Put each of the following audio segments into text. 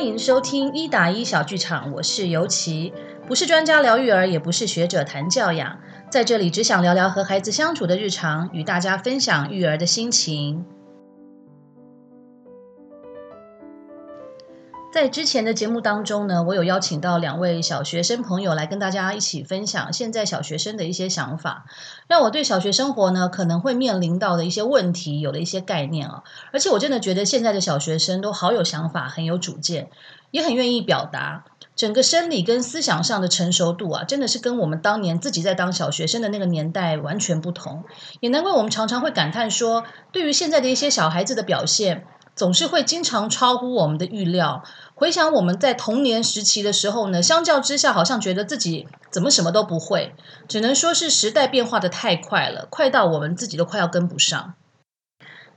欢迎收听一打一小剧场，我是尤琪，不是专家聊育儿，也不是学者谈教养，在这里只想聊聊和孩子相处的日常，与大家分享育儿的心情。在之前的节目当中呢，我有邀请到两位小学生朋友来跟大家一起分享现在小学生的一些想法，让我对小学生活呢可能会面临到的一些问题有了一些概念啊。而且我真的觉得现在的小学生都好有想法，很有主见，也很愿意表达。整个生理跟思想上的成熟度啊，真的是跟我们当年自己在当小学生的那个年代完全不同。也难怪我们常常会感叹说，对于现在的一些小孩子的表现。总是会经常超乎我们的预料。回想我们在童年时期的时候呢，相较之下，好像觉得自己怎么什么都不会，只能说是时代变化的太快了，快到我们自己都快要跟不上。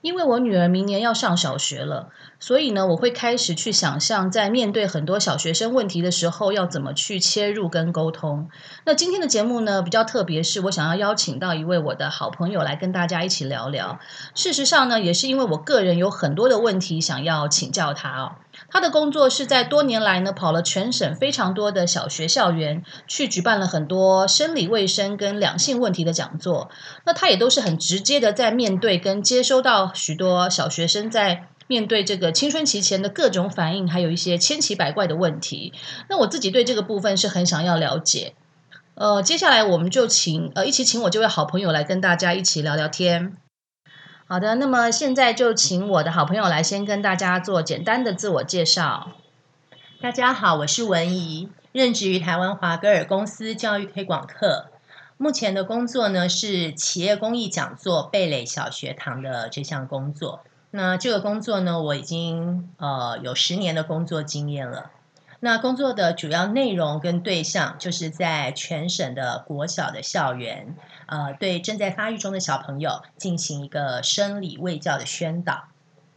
因为我女儿明年要上小学了，所以呢，我会开始去想象，在面对很多小学生问题的时候，要怎么去切入跟沟通。那今天的节目呢，比较特别，是我想要邀请到一位我的好朋友来跟大家一起聊聊。事实上呢，也是因为我个人有很多的问题想要请教他哦。他的工作是在多年来呢，跑了全省非常多的小学校园，去举办了很多生理卫生跟两性问题的讲座。那他也都是很直接的在面对跟接收到许多小学生在面对这个青春期前的各种反应，还有一些千奇百怪的问题。那我自己对这个部分是很想要了解。呃，接下来我们就请呃一起请我这位好朋友来跟大家一起聊聊天。好的，那么现在就请我的好朋友来先跟大家做简单的自我介绍。大家好，我是文怡，任职于台湾华歌尔公司教育推广课。目前的工作呢是企业公益讲座贝蕾小学堂的这项工作。那这个工作呢，我已经呃有十年的工作经验了。那工作的主要内容跟对象，就是在全省的国小的校园，呃，对正在发育中的小朋友进行一个生理卫教的宣导。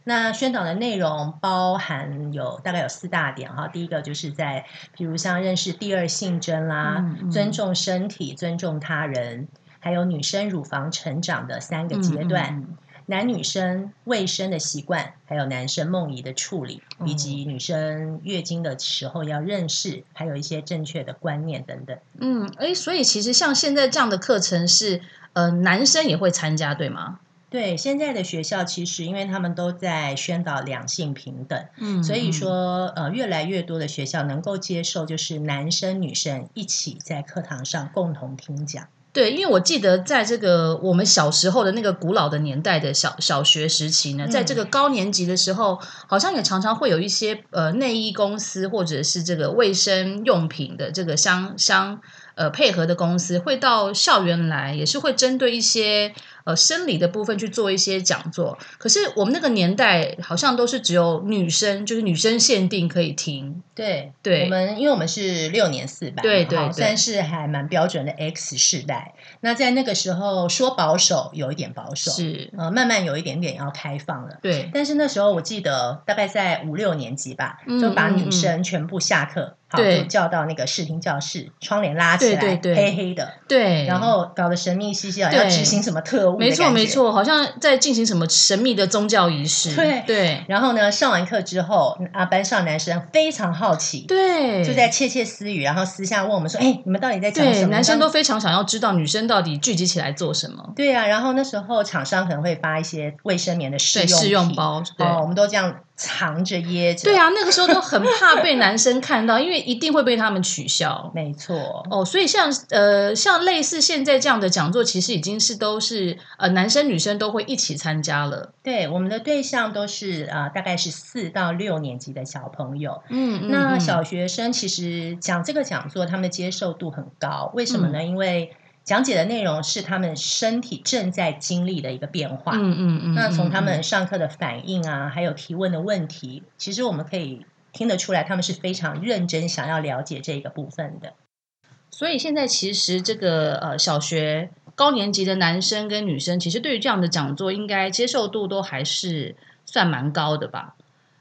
那宣导的内容包含有大概有四大点哈，第一个就是在，比如像认识第二性征啦，嗯嗯、尊重身体、尊重他人，还有女生乳房成长的三个阶段。男女生卫生的习惯，还有男生梦遗的处理，以及女生月经的时候要认识，还有一些正确的观念等等。嗯，哎，所以其实像现在这样的课程是，呃，男生也会参加，对吗？对，现在的学校其实因为他们都在宣导两性平等，嗯，所以说，呃，越来越多的学校能够接受，就是男生女生一起在课堂上共同听讲。对，因为我记得在这个我们小时候的那个古老的年代的小小学时期呢，在这个高年级的时候，嗯、好像也常常会有一些呃内衣公司或者是这个卫生用品的这个相相呃配合的公司会到校园来，也是会针对一些。呃，生理的部分去做一些讲座，可是我们那个年代好像都是只有女生，就是女生限定可以听。对对，我们因为我们是六年四班，对对，算是还蛮标准的 X 世代。那在那个时候说保守有一点保守，是呃慢慢有一点点要开放了。对，但是那时候我记得大概在五六年级吧，就把女生全部下课。嗯嗯嗯好，就叫到那个视听教室，窗帘拉起来，对对对，黑黑的，对，然后搞得神秘兮兮的，要执行什么特务，没错没错，好像在进行什么神秘的宗教仪式，对对。然后呢，上完课之后，啊，班上男生非常好奇，对，就在窃窃私语，然后私下问我们说：“哎，你们到底在讲什么？”男生都非常想要知道女生到底聚集起来做什么。对啊，然后那时候厂商可能会发一些卫生棉的试用试用包，哦，我们都这样。藏着掖着，对啊，那个时候都很怕被男生看到，因为一定会被他们取笑。没错，哦，所以像呃，像类似现在这样的讲座，其实已经是都是呃，男生女生都会一起参加了。对，我们的对象都是啊、呃，大概是四到六年级的小朋友。嗯，嗯，那小学生其实讲这个讲座，他们的接受度很高。为什么呢？嗯、因为讲解的内容是他们身体正在经历的一个变化。嗯嗯嗯。那从他们上课的反应啊，还有提问的问题，其实我们可以听得出来，他们是非常认真想要了解这个部分的。所以现在其实这个呃小学高年级的男生跟女生，其实对于这样的讲座，应该接受度都还是算蛮高的吧？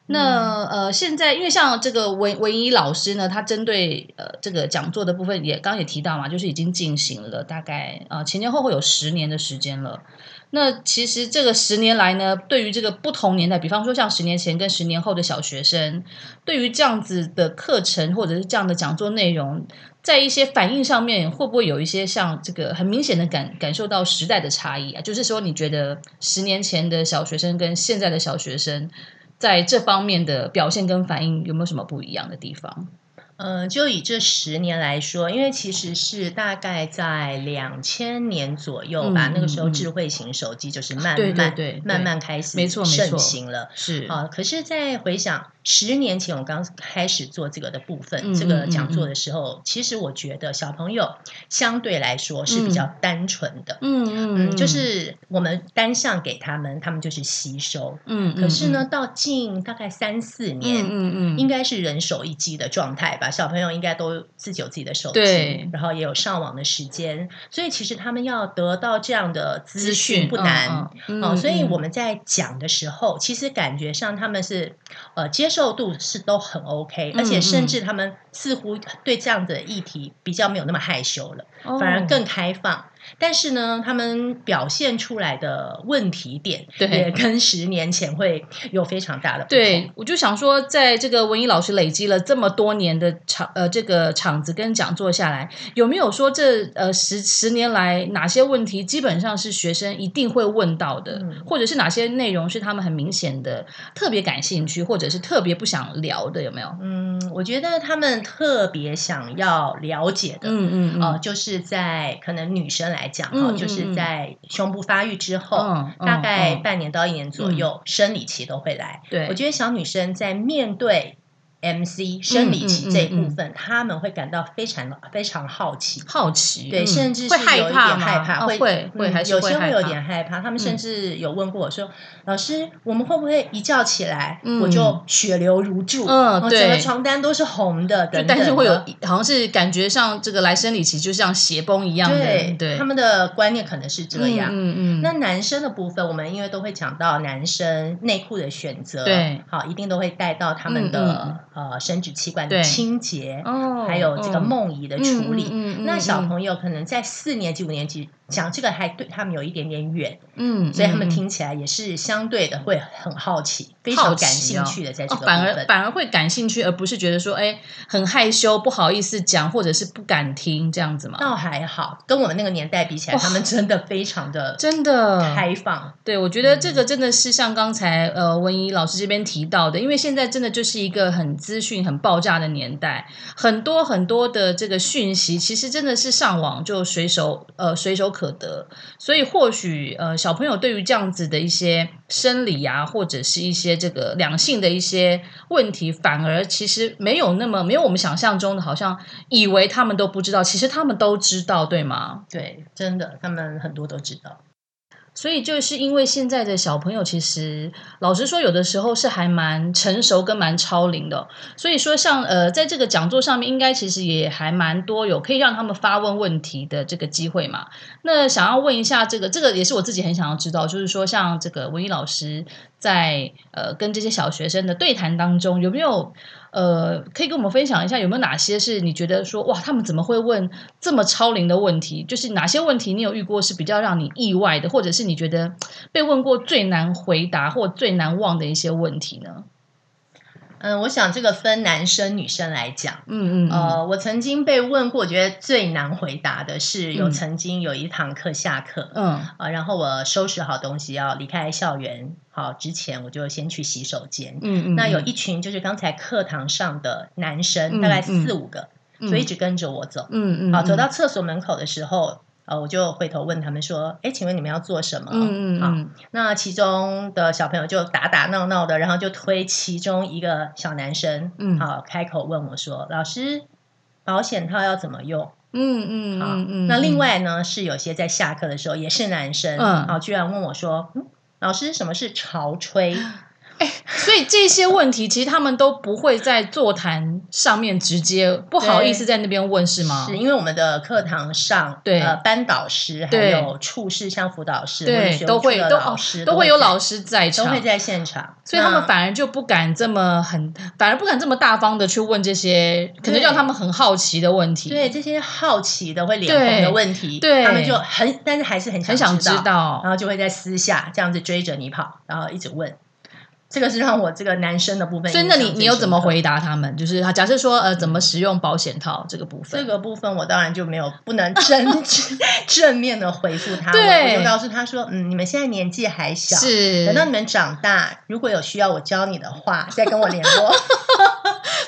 那呃，现在因为像这个文文怡老师呢，他针对呃这个讲座的部分也刚刚也提到嘛，就是已经进行了大概呃前前后后有十年的时间了。那其实这个十年来呢，对于这个不同年代，比方说像十年前跟十年后的小学生，对于这样子的课程或者是这样的讲座内容，在一些反应上面，会不会有一些像这个很明显的感感受到时代的差异啊？就是说，你觉得十年前的小学生跟现在的小学生，在这方面的表现跟反应有没有什么不一样的地方？呃，就以这十年来说，因为其实是大概在两千年左右吧，嗯、那个时候智慧型手机就是慢慢、对对对慢慢开始盛行了，是啊。可是再回想十年前我刚开始做这个的部分，嗯、这个讲座的时候，嗯、其实我觉得小朋友相对来说是比较单纯的，嗯嗯，嗯，就是我们单向给他们，他们就是吸收，嗯。可是呢，到近大概三四年，嗯嗯，应该是人手一机的状态吧。小朋友应该都自己有自己的手机，然后也有上网的时间，所以其实他们要得到这样的资讯不难哦。所以我们在讲的时候，其实感觉上他们是呃接受度是都很 OK，而且甚至他们似乎对这样的议题比较没有那么害羞了，反而更开放。但是呢，他们表现出来的问题点，对，也跟十年前会有非常大的不同。对，我就想说，在这个文艺老师累积了这么多年的场呃这个场子跟讲座下来，有没有说这呃十十年来哪些问题基本上是学生一定会问到的，嗯、或者是哪些内容是他们很明显的特别感兴趣，或者是特别不想聊的，有没有？嗯，我觉得他们特别想要了解的，嗯嗯嗯、呃，就是在可能女生。来讲哈、嗯，就是在胸部发育之后，嗯、大概半年到一年左右，嗯、生理期都会来。对，我觉得小女生在面对。MC 生理期这一部分，他们会感到非常非常好奇，好奇，对，甚至是有一点害怕，会会会，有些会有点害怕。他们甚至有问过我说：“老师，我们会不会一觉起来，我就血流如注，嗯，整个床单都是红的，等等。”但是会有，好像是感觉上这个来生理期就像血崩一样的，对，他们的观念可能是这样。嗯嗯。那男生的部分，我们因为都会讲到男生内裤的选择，对，好，一定都会带到他们的。呃，生殖器官的清洁，哦，还有这个梦遗的处理。那小朋友可能在四年级、五年级。讲这个还对他们有一点点远，嗯，所以他们听起来也是相对的会很好奇，非常感兴趣的在这个反而反而会感兴趣，而不是觉得说哎很害羞不好意思讲，或者是不敢听这样子嘛？倒还好，跟我们那个年代比起来，他们真的非常的真的开放。对，我觉得这个真的是像刚才呃文怡老师这边提到的，因为现在真的就是一个很资讯很爆炸的年代，很多很多的这个讯息，其实真的是上网就随手呃随手。可得，所以或许呃，小朋友对于这样子的一些生理啊，或者是一些这个两性的一些问题，反而其实没有那么没有我们想象中的，好像以为他们都不知道，其实他们都知道，对吗？对，真的，他们很多都知道。所以就是因为现在的小朋友，其实老实说，有的时候是还蛮成熟跟蛮超龄的。所以说，像呃，在这个讲座上面，应该其实也还蛮多有可以让他们发问问题的这个机会嘛。那想要问一下，这个这个也是我自己很想要知道，就是说，像这个文艺老师在呃跟这些小学生的对谈当中，有没有？呃，可以跟我们分享一下，有没有哪些是你觉得说哇，他们怎么会问这么超龄的问题？就是哪些问题你有遇过是比较让你意外的，或者是你觉得被问过最难回答或最难忘的一些问题呢？嗯，我想这个分男生女生来讲，嗯嗯，呃，我曾经被问过，我觉得最难回答的是有曾经有一堂课下课，嗯。啊、呃，然后我收拾好东西要离开校园，好之前我就先去洗手间，嗯嗯，那有一群就是刚才课堂上的男生，嗯、大概四五个，所以、一直跟着我走，嗯嗯，好，走到厕所门口的时候。呃，我就回头问他们说：“哎，请问你们要做什么？”嗯嗯，好，那其中的小朋友就打打闹闹的，然后就推其中一个小男生，嗯，好，开口问我说：“老师，保险套要怎么用？”嗯嗯，好，嗯，那另外呢，是有些在下课的时候也是男生，嗯，好，居然问我说：“嗯，老师，什么是潮吹？” 哎，所以这些问题其实他们都不会在座谈上面直接不好意思在那边问是吗？是因为我们的课堂上，对呃，班导师还有处事像辅导师，对，都会都老师都会有老师在场，都会在现场，所以他们反而就不敢这么很，反而不敢这么大方的去问这些可能让他们很好奇的问题。对这些好奇的会脸红的问题，对，他们就很，但是还是很很想知道，然后就会在私下这样子追着你跑，然后一直问。这个是让我这个男生的部分，所以那你你有怎么回答他们？就是他假设说呃，怎么使用保险套这个部分？这个部分我当然就没有不能正 正面的回复他，对，我就告诉他说，嗯，你们现在年纪还小，是等到你们长大，如果有需要我教你的话，再跟我联络。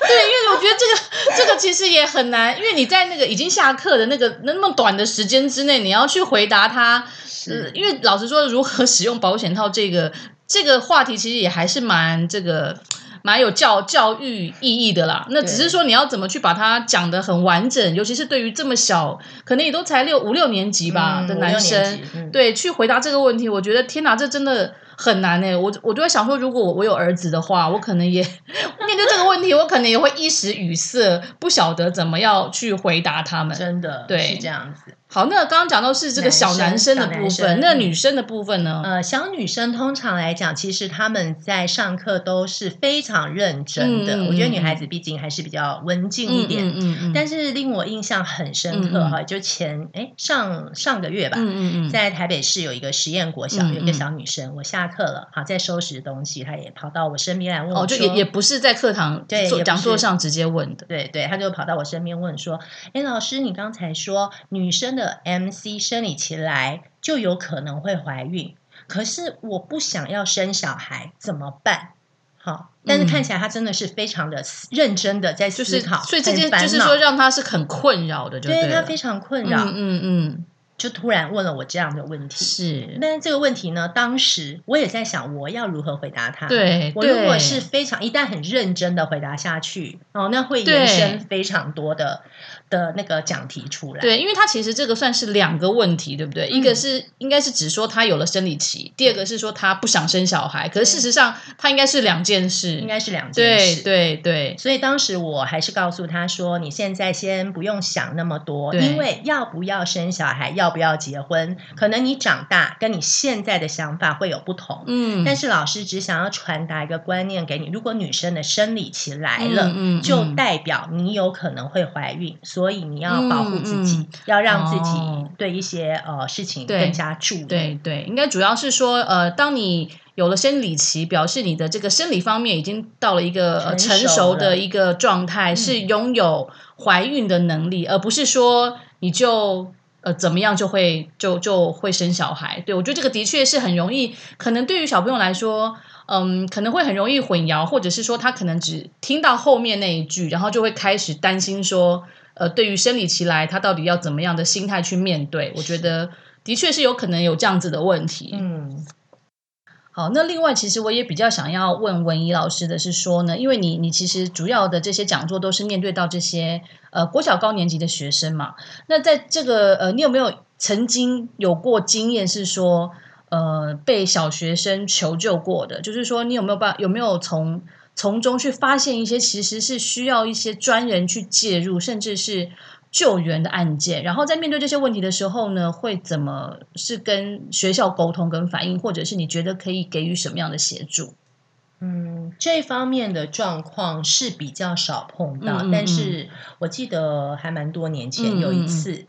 对，因为我觉得这个这个其实也很难，因为你在那个已经下课的那个那么短的时间之内，你要去回答他，是、呃、因为老实说，如何使用保险套这个。这个话题其实也还是蛮这个 蛮有教教育意义的啦。那只是说你要怎么去把它讲的很完整，尤其是对于这么小，可能也都才六五六年级吧、嗯、的男生，嗯、对，去回答这个问题，我觉得天哪，这真的很难呢。我我就会想说，如果我有儿子的话，我可能也 面对这个问题，我可能也会一时语塞，不晓得怎么样去回答他们。真的，对，是这样子。好，那刚刚讲到是这个小男生的部分，那女生的部分呢？呃，小女生通常来讲，其实他们在上课都是非常认真的。嗯、我觉得女孩子毕竟还是比较文静一点。嗯嗯，但是令我印象很深刻哈、就前哎上上个月吧，嗯嗯嗯，在台北市有一个实验国小，有一个小女生，我下课了，好在收拾东西，她也跑到我身边来问我，哦，就也也不是在课堂对讲座上直接问的，对对，她就跑到我身边问说，哎，老师，你刚才说女生的 MC 生理期来就有可能会怀孕，可是我不想要生小孩怎么办？好，但是看起来他真的是非常的认真的在思考，就是、所以这件就是说让他是很困扰的就对，对他非常困扰，嗯嗯。嗯。就突然问了我这样的问题，是，但是这个问题呢，当时我也在想，我要如何回答他？对，我如果是非常一旦很认真的回答下去，哦，那会延伸非常多的的那个讲题出来。对，因为他其实这个算是两个问题，对不对？嗯、一个是应该是只说他有了生理期，第二个是说他不想生小孩。可是事实上，他应该是两件事，应该是两件事。对对对。所以当时我还是告诉他说：“你现在先不用想那么多，因为要不要生小孩，要不要结婚。”可能你长大跟你现在的想法会有不同，嗯，但是老师只想要传达一个观念给你：如果女生的生理期来了，嗯，嗯，就代表你有可能会怀孕，所以你要保护自己，嗯嗯，要让自己对一些、哦、呃事情更加注意。对对，应该主要是说，呃，当你有了生理期，表示你的这个生理方面已经到了一个成熟，成熟的一个状态，是拥有怀孕的能力，嗯、而不是说你就。呃，怎么样就会就就会生小孩？对，我觉得这个的确是很容易，可能对于小朋友来说，嗯，可能会很容易混淆，或者是说他可能只听到后面那一句，然后就会开始担心说，呃，对于生理期来，他到底要怎么样的心态去面对？我觉得的确是有可能有这样子的问题。嗯。好，那另外，其实我也比较想要问文怡老师的是说呢，因为你你其实主要的这些讲座都是面对到这些呃国小高年级的学生嘛，那在这个呃，你有没有曾经有过经验是说呃被小学生求救过的？就是说你有没有办有没有从从中去发现一些其实是需要一些专人去介入，甚至是。救援的案件，然后在面对这些问题的时候呢，会怎么是跟学校沟通跟反映，或者是你觉得可以给予什么样的协助？嗯，这方面的状况是比较少碰到，嗯嗯嗯，但是我记得还蛮多年前有一次，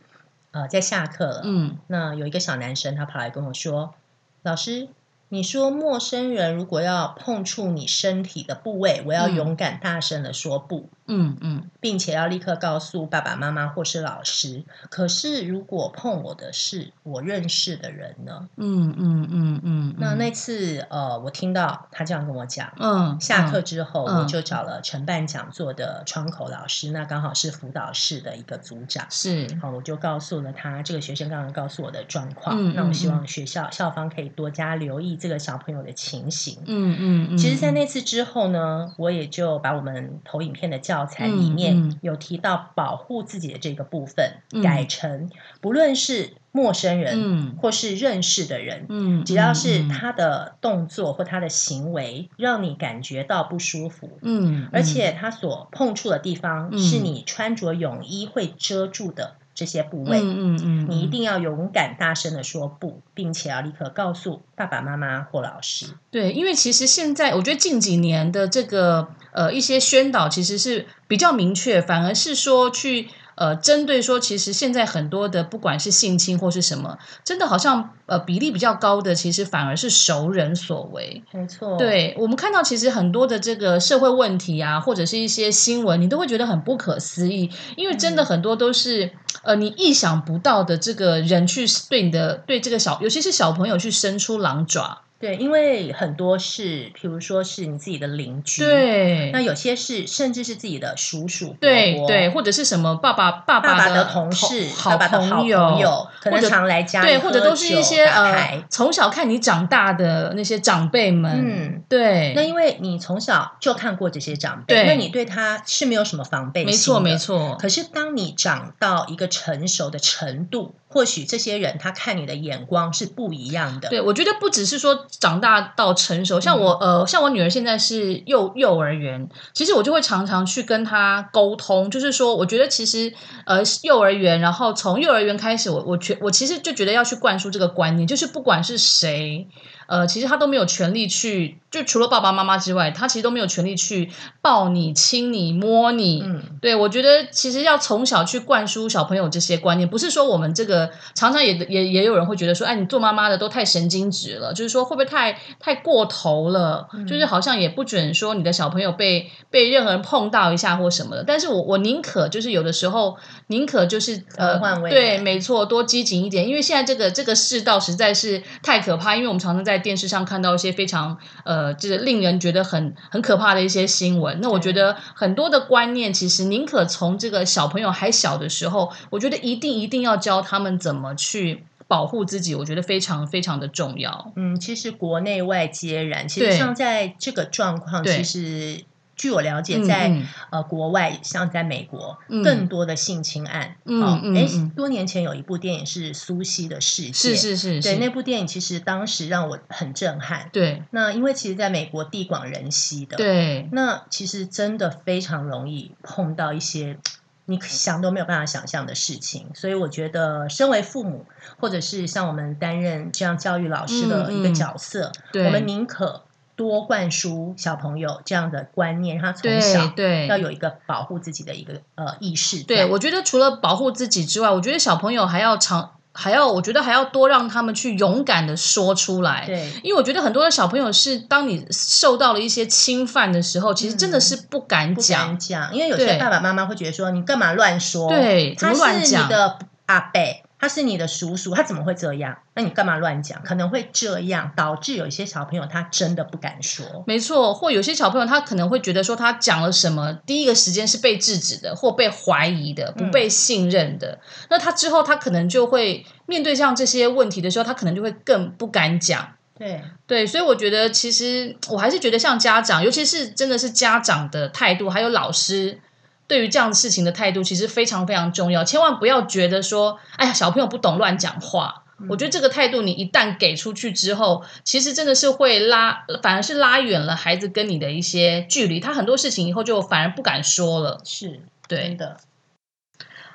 呃，在下课了，嗯，那有一个小男生他跑来跟我说，老师。你说陌生人如果要碰触你身体的部位，我要勇敢大声的说不，嗯嗯，并且要立刻告诉爸爸妈妈或是老师。可是如果碰我的是我认识的人呢？嗯嗯嗯嗯。那那次呃，我听到他这样跟我讲，嗯，下课之后我就找了承办讲座的窗口老师，那刚好是辅导室的一个组长，是，好，我就告诉了他这个学生刚刚告诉我的状况，嗯，那我希望学校校方可以多加留意。这个小朋友的情形，嗯嗯嗯，其实，在那次之后呢，我也就把我们投影片的教材里面有提到保护自己的这个部分，改成不论是陌生人，嗯，或是认识的人，嗯，只要是他的动作或他的行为让你感觉到不舒服，嗯，而且他所碰触的地方是你穿着泳衣会遮住的这些部位，嗯嗯，你一定要勇敢大声的说不，并且要立刻告诉爸爸妈妈或老师。对，因为其实现在我觉得近几年的这个呃一些宣导其实是比较明确，反而是说去。呃，针对说，其实现在很多的不管是性侵或是什么，真的好像呃比例比较高的，其实反而是熟人所为。没错，对，我们看到其实很多的这个社会问题啊，或者是一些新闻，你都会觉得很不可思议，因为真的很多都是、嗯、呃你意想不到的这个人去对你的对这个小，尤其是小朋友去伸出狼爪。对，因为很多是，譬如说是你自己的邻居，对，那有些是甚至是自己的叔叔伯伯，对对，或者是什么爸爸爸爸的，同事、好爸爸的好朋友，可能常来家里对，或者都是一些呃从小看你长大的那些长辈们，嗯，对。那因为你从小就看过这些长辈，那你对他是没有什么防备，没错没错。可是当你长到一个成熟的程度，或许这些人他看你的眼光是不一样的。对，我觉得不只是说。长大到成熟，像我呃，像我女儿现在是幼幼儿园，其实我就会常常去跟她沟通，就是说，我觉得其实呃，幼儿园，然后从幼儿园开始，我我觉我其实就觉得要去灌输这个观念，就是不管是谁。呃，其实他都没有权利去，就除了爸爸妈妈之外，他其实都没有权利去抱你、亲你、摸你。嗯，对，我觉得其实要从小去灌输小朋友这些观念，不是说我们这个常常也也也有人会觉得说，哎，你做妈妈的都太神经质了，就是说会不会太太过头了？嗯，就是好像也不准说你的小朋友被被任何人碰到一下或什么的。但是我我宁可就是有的时候宁可就是呃，对，没错，多机警一点，因为现在这个这个世道实在是太可怕，因为我们常常在。电视上看到一些非常呃，就是令人觉得很很可怕的一些新闻。那我觉得很多的观念，其实宁可从这个小朋友还小的时候，我觉得一定一定要教他们怎么去保护自己。我觉得非常非常的重要。嗯，其实国内外皆然。其实像在这个状况，其实。据我了解，在、嗯、呃国外，像在美国，嗯、更多的性侵案。嗯哎、多年前有一部电影是苏西的事件，是是是，对，那部电影其实当时让我很震撼。对，那因为其实在美国地广人稀的，对，那其实真的非常容易碰到一些你想都没有办法想象的事情。所以我觉得，身为父母，或者是像我们担任这样教育老师的一个角色，嗯嗯、我们宁可。多灌输小朋友这样的观念，让他从小要有一个保护自己的一个呃意识。对，我觉得除了保护自己之外，我觉得小朋友还要常还要，我觉得还要多让他们去勇敢的说出来。对，因为我觉得很多的小朋友是当你受到了一些侵犯的时候，其实真的是不敢讲。不敢讲，因为有些爸爸妈妈会觉得说，你干嘛乱说？对？他是你的阿伯。他是你的叔叔，他怎么会这样？那你干嘛乱讲？可能会这样导致有一些小朋友他真的不敢说。没错，或有些小朋友他可能会觉得说他讲了什么，第一个时间是被制止的，或被怀疑的，不被信任的。嗯、那他之后他可能就会面对像这些问题的时候，他可能就会更不敢讲。对对，所以我觉得其实我还是觉得像家长，尤其是真的是家长的态度，还有老师。对于这样的事情的态度，其实非常非常重要。千万不要觉得说，哎呀，小朋友不懂乱讲话。嗯。我觉得这个态度，你一旦给出去之后，其实真的是会拉，反而是拉远了孩子跟你的一些距离。他很多事情以后就反而不敢说了。是，对的。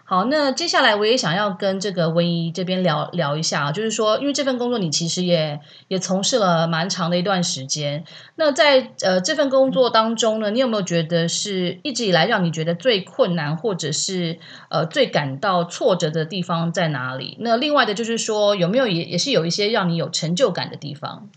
好，那接下来我也想要跟这个文怡这边聊聊一下啊，就是说，因为这份工作你其实也也从事了蛮长的一段时间。那在呃这份工作当中呢，你有没有觉得是一直以来让你觉得最困难，或者是呃最感到挫折的地方在哪里？那另外的就是说，有没有也也是有一些让你有成就感的地方？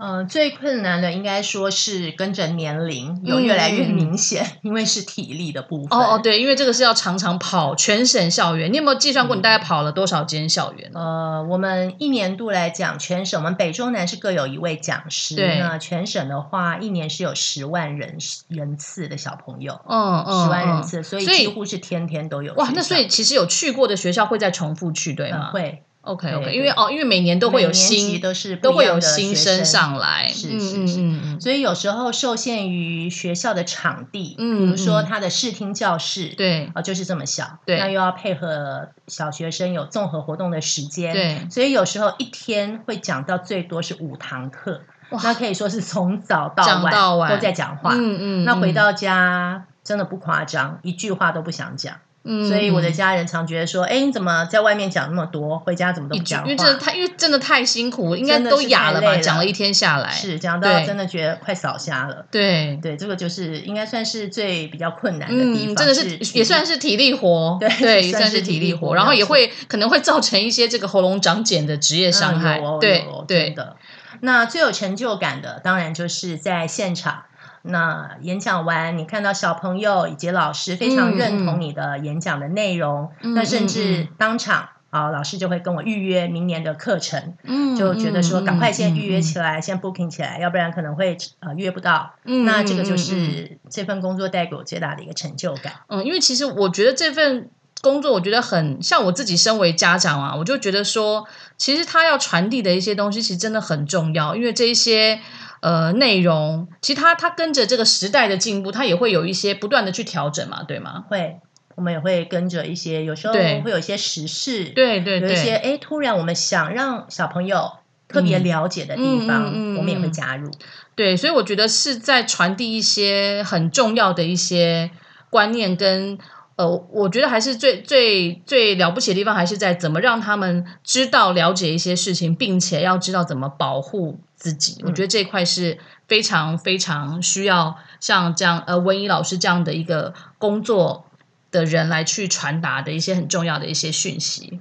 嗯、呃，最困难的应该说是跟着年龄有越来越明显，嗯、因为是体力的部分。哦哦，对，因为这个是要常常跑全省校园。你有没有计算过你大概跑了多少间校园？呃，我们一年度来讲，全省我们北中南是各有一位讲师。对，那全省的话，一年是有十万人人次的小朋友。嗯嗯，十万人次，所以几乎是天天都有。哇，那所以其实有去过的学校会再重复去，对吗？嗯、会。OK OK，因为哦，因为每年都会有新，都是都会有新生上来，是是是，嗯嗯，所以有时候受限于学校的场地，嗯，比如说他的视听教室，对，啊，就是这么小，对，那又要配合小学生有综合活动的时间，对，所以有时候一天会讲到最多是五堂课，那可以说是从早到晚都在讲话，嗯嗯，那回到家真的不夸张，一句话都不想讲。嗯，所以我的家人常觉得说，哎，你怎么在外面讲那么多，回家怎么都不讲话？因为真的太，因为真的太辛苦，应该都哑了吧？讲了一天下来，是讲到真的觉得快扫瞎了。对对，这个就是应该算是最比较困难的地方，真的是也算是体力活，对对，也算是体力活，然后也会可能会造成一些这个喉咙长茧的职业伤害。对对的。那最有成就感的，当然就是在现场。那演讲完，你看到小朋友以及老师非常认同你的演讲的内容，嗯、那甚至当场啊，老师就会跟我预约明年的课程，嗯，就觉得说赶快先预约起来，嗯、先 booking 起来，要不然可能会呃约不到。嗯，那这个就是这份工作带给我最大的一个成就感。嗯，因为其实我觉得这份工作，我觉得很像我自己身为家长啊，我就觉得说，其实他要传递的一些东西，其实真的很重要，因为这一些。呃，内容其实它它跟着这个时代的进步，它也会有一些不断的去调整嘛，对吗？会，我们也会跟着一些，有时候会有一些时事，对对对，有一些哎，突然我们想让小朋友特别了解的地方，嗯、我们也会加入。对，所以我觉得是在传递一些很重要的一些观念跟。呃，我觉得还是最最最了不起的地方，还是在怎么让他们知道了解一些事情，并且要知道怎么保护自己。嗯、我觉得这块是非常非常需要像这样呃文怡老师这样的一个工作的人来去传达的一些很重要的一些讯息。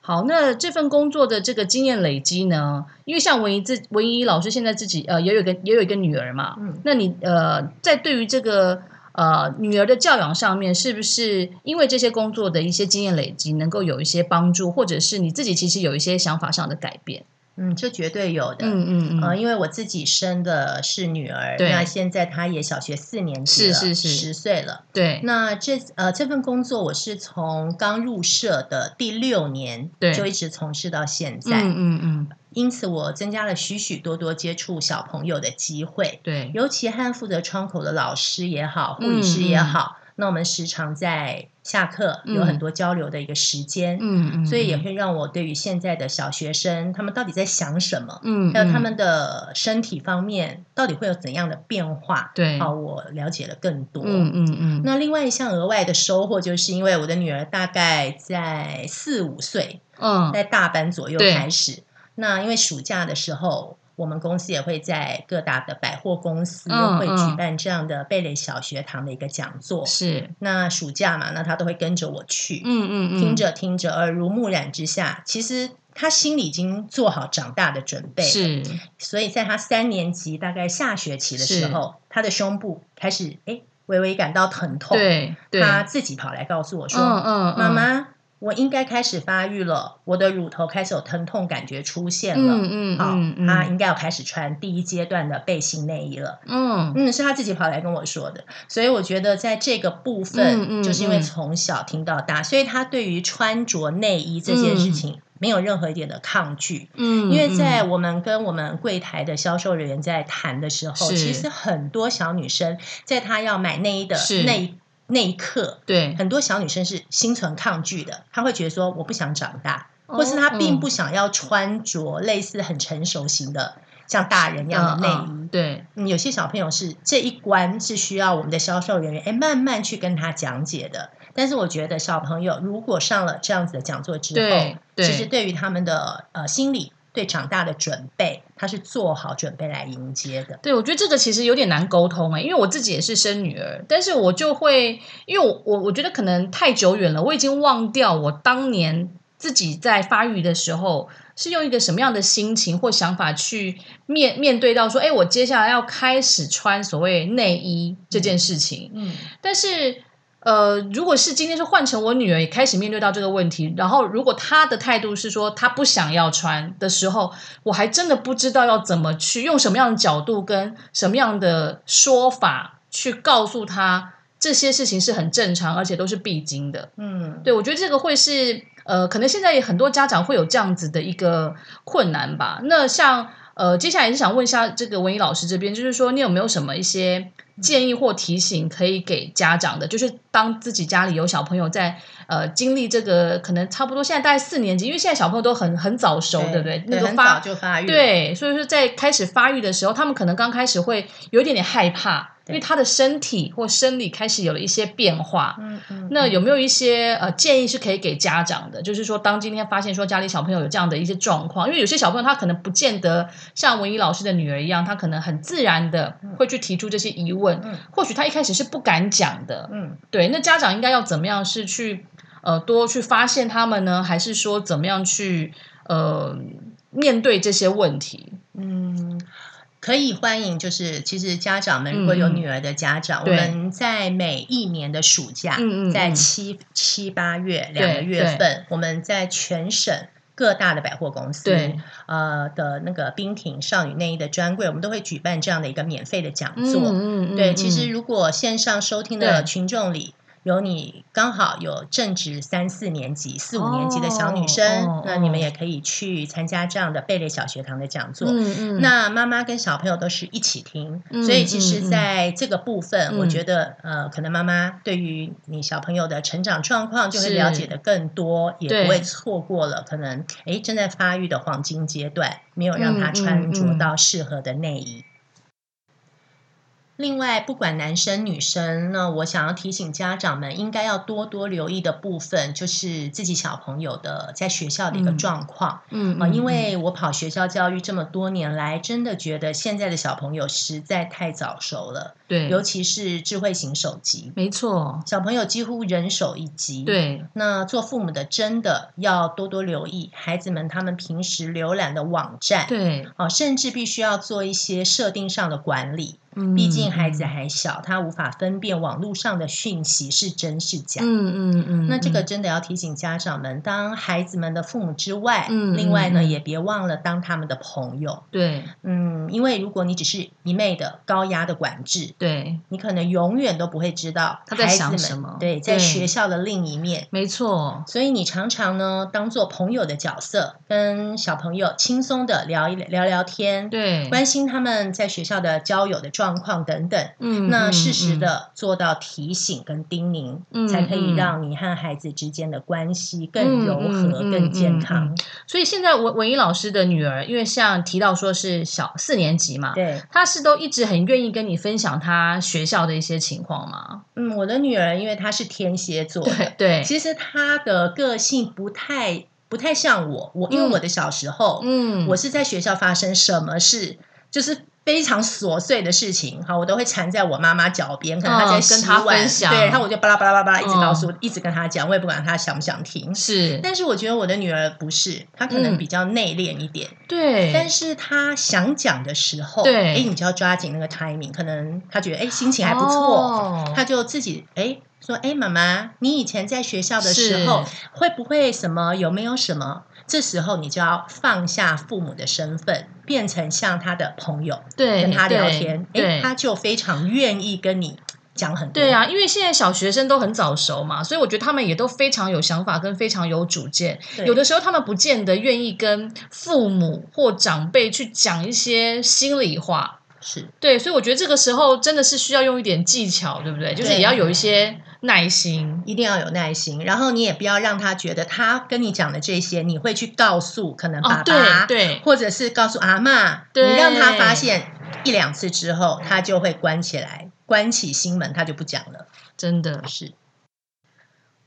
好，那这份工作的这个经验累积呢，因为像文怡自文怡老师现在自己呃也有个也有一个女儿嘛，嗯，那你呃在对于这个。呃，女儿的教养上面，是不是因为这些工作的一些经验累积，能够有一些帮助，或者是你自己其实有一些想法上的改变？嗯，这绝对有的。嗯嗯嗯。呃，因为我自己生的是女儿，那现在她也小学四年级了，是是是，十岁了。对。那这呃这份工作，我是从刚入社的第六年，对，就一直从事到现在。嗯嗯嗯。嗯因此，我增加了许许多多接触小朋友的机会。对，尤其和负责窗口的老师也好，护理师也好，嗯、那我们时常在下课有很多交流的一个时间。嗯嗯，所以也会让我对于现在的小学生，他们到底在想什么？嗯，还有他们的身体方面到底会有怎样的变化？对，好，我了解了更多。嗯嗯嗯。那另外一项额外的收获，就是因为我的女儿大概在四五岁，嗯，在大班左右开始。那因为暑假的时候，我们公司也会在各大的百货公司会举办这样的贝蕾小学堂的一个讲座。是，那暑假嘛，那他都会跟着我去。嗯嗯嗯，听着听着，耳濡目染之下，其实他心里已经做好长大的准备。是，所以在他三年级大概下学期的时候，他的胸部开始哎微微感到疼痛。对，他自己跑来告诉我说：“嗯嗯，妈妈。”我应该开始发育了，我的乳头开始有疼痛感觉出现了。嗯嗯，好，他应该要开始穿第一阶段的背心内衣了。嗯嗯，是他自己跑来跟我说的，所以我觉得在这个部分，就是因为从小听到大，所以他对于穿着内衣这件事情没有任何一点的抗拒。嗯，因为在我们跟我们柜台的销售人员在谈的时候，其实很多小女生在她要买内衣的内。那一刻，对很多小女生是心存抗拒的，她会觉得说我不想长大，哦、或是她并不想要穿着类似很成熟型的像大人一样的内衣。嗯嗯、对、嗯，有些小朋友是这一关是需要我们的销售人员哎慢慢去跟他讲解的。但是我觉得小朋友如果上了这样子的讲座之后，其实对于他们的呃心理。对长大的准备，他是做好准备来迎接的。对，我觉得这个其实有点难沟通哎，因为我自己也是生女儿，但是我就会，因为我我我觉得可能太久远了，我已经忘掉我当年自己在发育的时候是用一个什么样的心情或想法去面面对到说，哎，我接下来要开始穿所谓内衣这件事情。嗯，嗯，但是。呃，如果是今天是换成我女儿也开始面对到这个问题，然后如果她的态度是说她不想要穿的时候，我还真的不知道要怎么去用什么样的角度跟什么样的说法去告诉她这些事情是很正常，而且都是必经的。嗯，对，我觉得这个会是呃，可能现在也很多家长会有这样子的一个困难吧。那像呃，接下来是想问一下这个文怡老师这边，就是说你有没有什么一些建议或提醒可以给家长的？就是当自己家里有小朋友在呃经历这个可能差不多现在大概四年级，因为现在小朋友都很很早熟，对，对不对？对，那个发就发育，对，所以说在开始发育的时候，他们可能刚开始会有一点点害怕。因为他的身体或生理开始有了一些变化，嗯嗯，那有没有一些呃建议是可以给家长的？就是说，当今天发现说家里小朋友有这样的一些状况，因为有些小朋友他可能不见得像文怡老师的女儿一样，他可能很自然的会去提出这些疑问，嗯，或许他一开始是不敢讲的，嗯，对，那家长应该要怎么样是去呃多去发现他们呢？还是说怎么样去呃面对这些问题？嗯。可以欢迎，就是其实家长们如果有女儿的家长，嗯、我们在每一年的暑假，嗯、在七七八月两个月份，我们在全省各大的百货公司，对呃的那个冰婷少女内衣的专柜，我们都会举办这样的一个免费的讲座。嗯、对、嗯，其实如果线上收听的群众里。有你刚好有正值三四年级、四五年级的小女生，哦、那你们也可以去参加这样的贝蕾小学堂的讲座。嗯嗯、那妈妈跟小朋友都是一起听，嗯、所以其实在这个部分，嗯、我觉得呃，可能妈妈对于你小朋友的成长状况就会了解的更多，也不会错过了可能哎正在发育的黄金阶段，没有让他穿着到适合的内衣。另外，不管男生女生，那我想要提醒家长们，应该要多多留意的部分，就是自己小朋友的在学校的一个状况。嗯，啊，因为我跑学校教育这么多年来，真的觉得现在的小朋友实在太早熟了。对，尤其是智慧型手机，没错，小朋友几乎人手一机。对，那做父母的真的要多多留意孩子们他们平时浏览的网站。对，啊，甚至必须要做一些设定上的管理。毕竟孩子还小，他无法分辨网络上的讯息是真是假。嗯嗯嗯。那这个真的要提醒家长们，当孩子们的父母之外，嗯，另外呢，也别忘了当他们的朋友。对，嗯，因为如果你只是一昧的高压的管制，对，你可能永远都不会知道他在想什么。对，在学校的另一面，没错。所以你常常呢，当做朋友的角色，跟小朋友轻松的聊一聊聊天，对，关心他们在学校的交友的状状况等等，嗯，那适时的做到提醒跟叮咛，嗯，才可以让你和孩子之间的关系更柔和、更健康。所以现在文文怡老师的女儿，因为像提到说是小四年级嘛，对，她是都一直很愿意跟你分享她学校的一些情况吗？嗯，我的女儿因为她是天蝎座的，对，对，其实她的个性不太不太像我，我因为我的小时候，嗯，我是在学校发生什么事，就是。非常琐碎的事情，哈，我都会缠在我妈妈脚边，可能她在洗碗，哦、对，然后我就巴拉巴拉巴拉一直告诉，哦、一直跟她讲，我也不管她想不想听。是，但是我觉得我的女儿不是，她可能比较内敛一点，对、嗯，但是她想讲的时候，对，哎，你就要抓紧那个 timing，可能她觉得哎心情还不错，哦、她就自己哎说，哎妈妈，你以前在学校的时候会不会什么？有没有什么？这时候你就要放下父母的身份，变成像他的朋友，对，跟他聊天，哎，他就非常愿意跟你讲很多。对啊，因为现在小学生都很早熟嘛，所以我觉得他们也都非常有想法，跟非常有主见。有的时候他们不见得愿意跟父母或长辈去讲一些心里话。是对，所以我觉得这个时候真的是需要用一点技巧，对不对？就是也要有一些耐心，一定要有耐心。然后你也不要让他觉得他跟你讲的这些，你会去告诉可能爸爸，哦、对，对，或者是告诉阿嬷，对，你让他发现一两次之后，他就会关起来，关起心门，他就不讲了。真的是。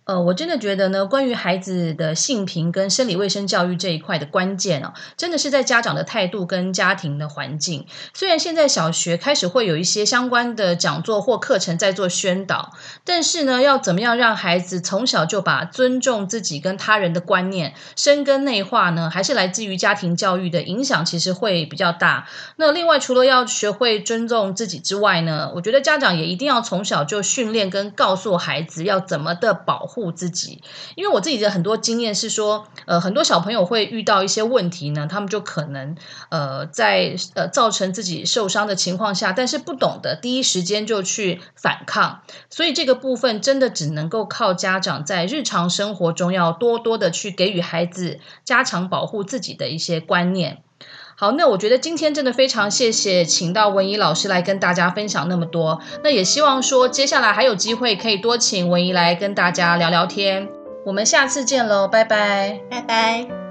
呃，我真的觉得呢，关于孩子的性平跟生理卫生教育这一块的关键哦，真的是在家长的态度跟家庭的环境。虽然现在小学开始会有一些相关的讲座或课程在做宣导，但是呢，要怎么样让孩子从小就把尊重自己跟他人的观念深耕内化呢？还是来自于家庭教育的影响，其实会比较大。那另外，除了要学会尊重自己之外呢，我觉得家长也一定要从小就训练跟告诉孩子要怎么的保。护自己。因为我自己的很多经验是说，呃，很多小朋友会遇到一些问题呢，他们就可能呃在呃造成自己受伤的情况下，但是不懂得第一时间就去反抗，所以这个部分真的只能够靠家长在日常生活中要多多的去给予孩子加强保护自己的一些观念。好，那我觉得今天真的非常谢谢，请到文怡老师来跟大家分享那么多。那也希望说接下来还有机会可以多请文怡来跟大家聊聊天。我们下次见喽，拜拜，拜拜。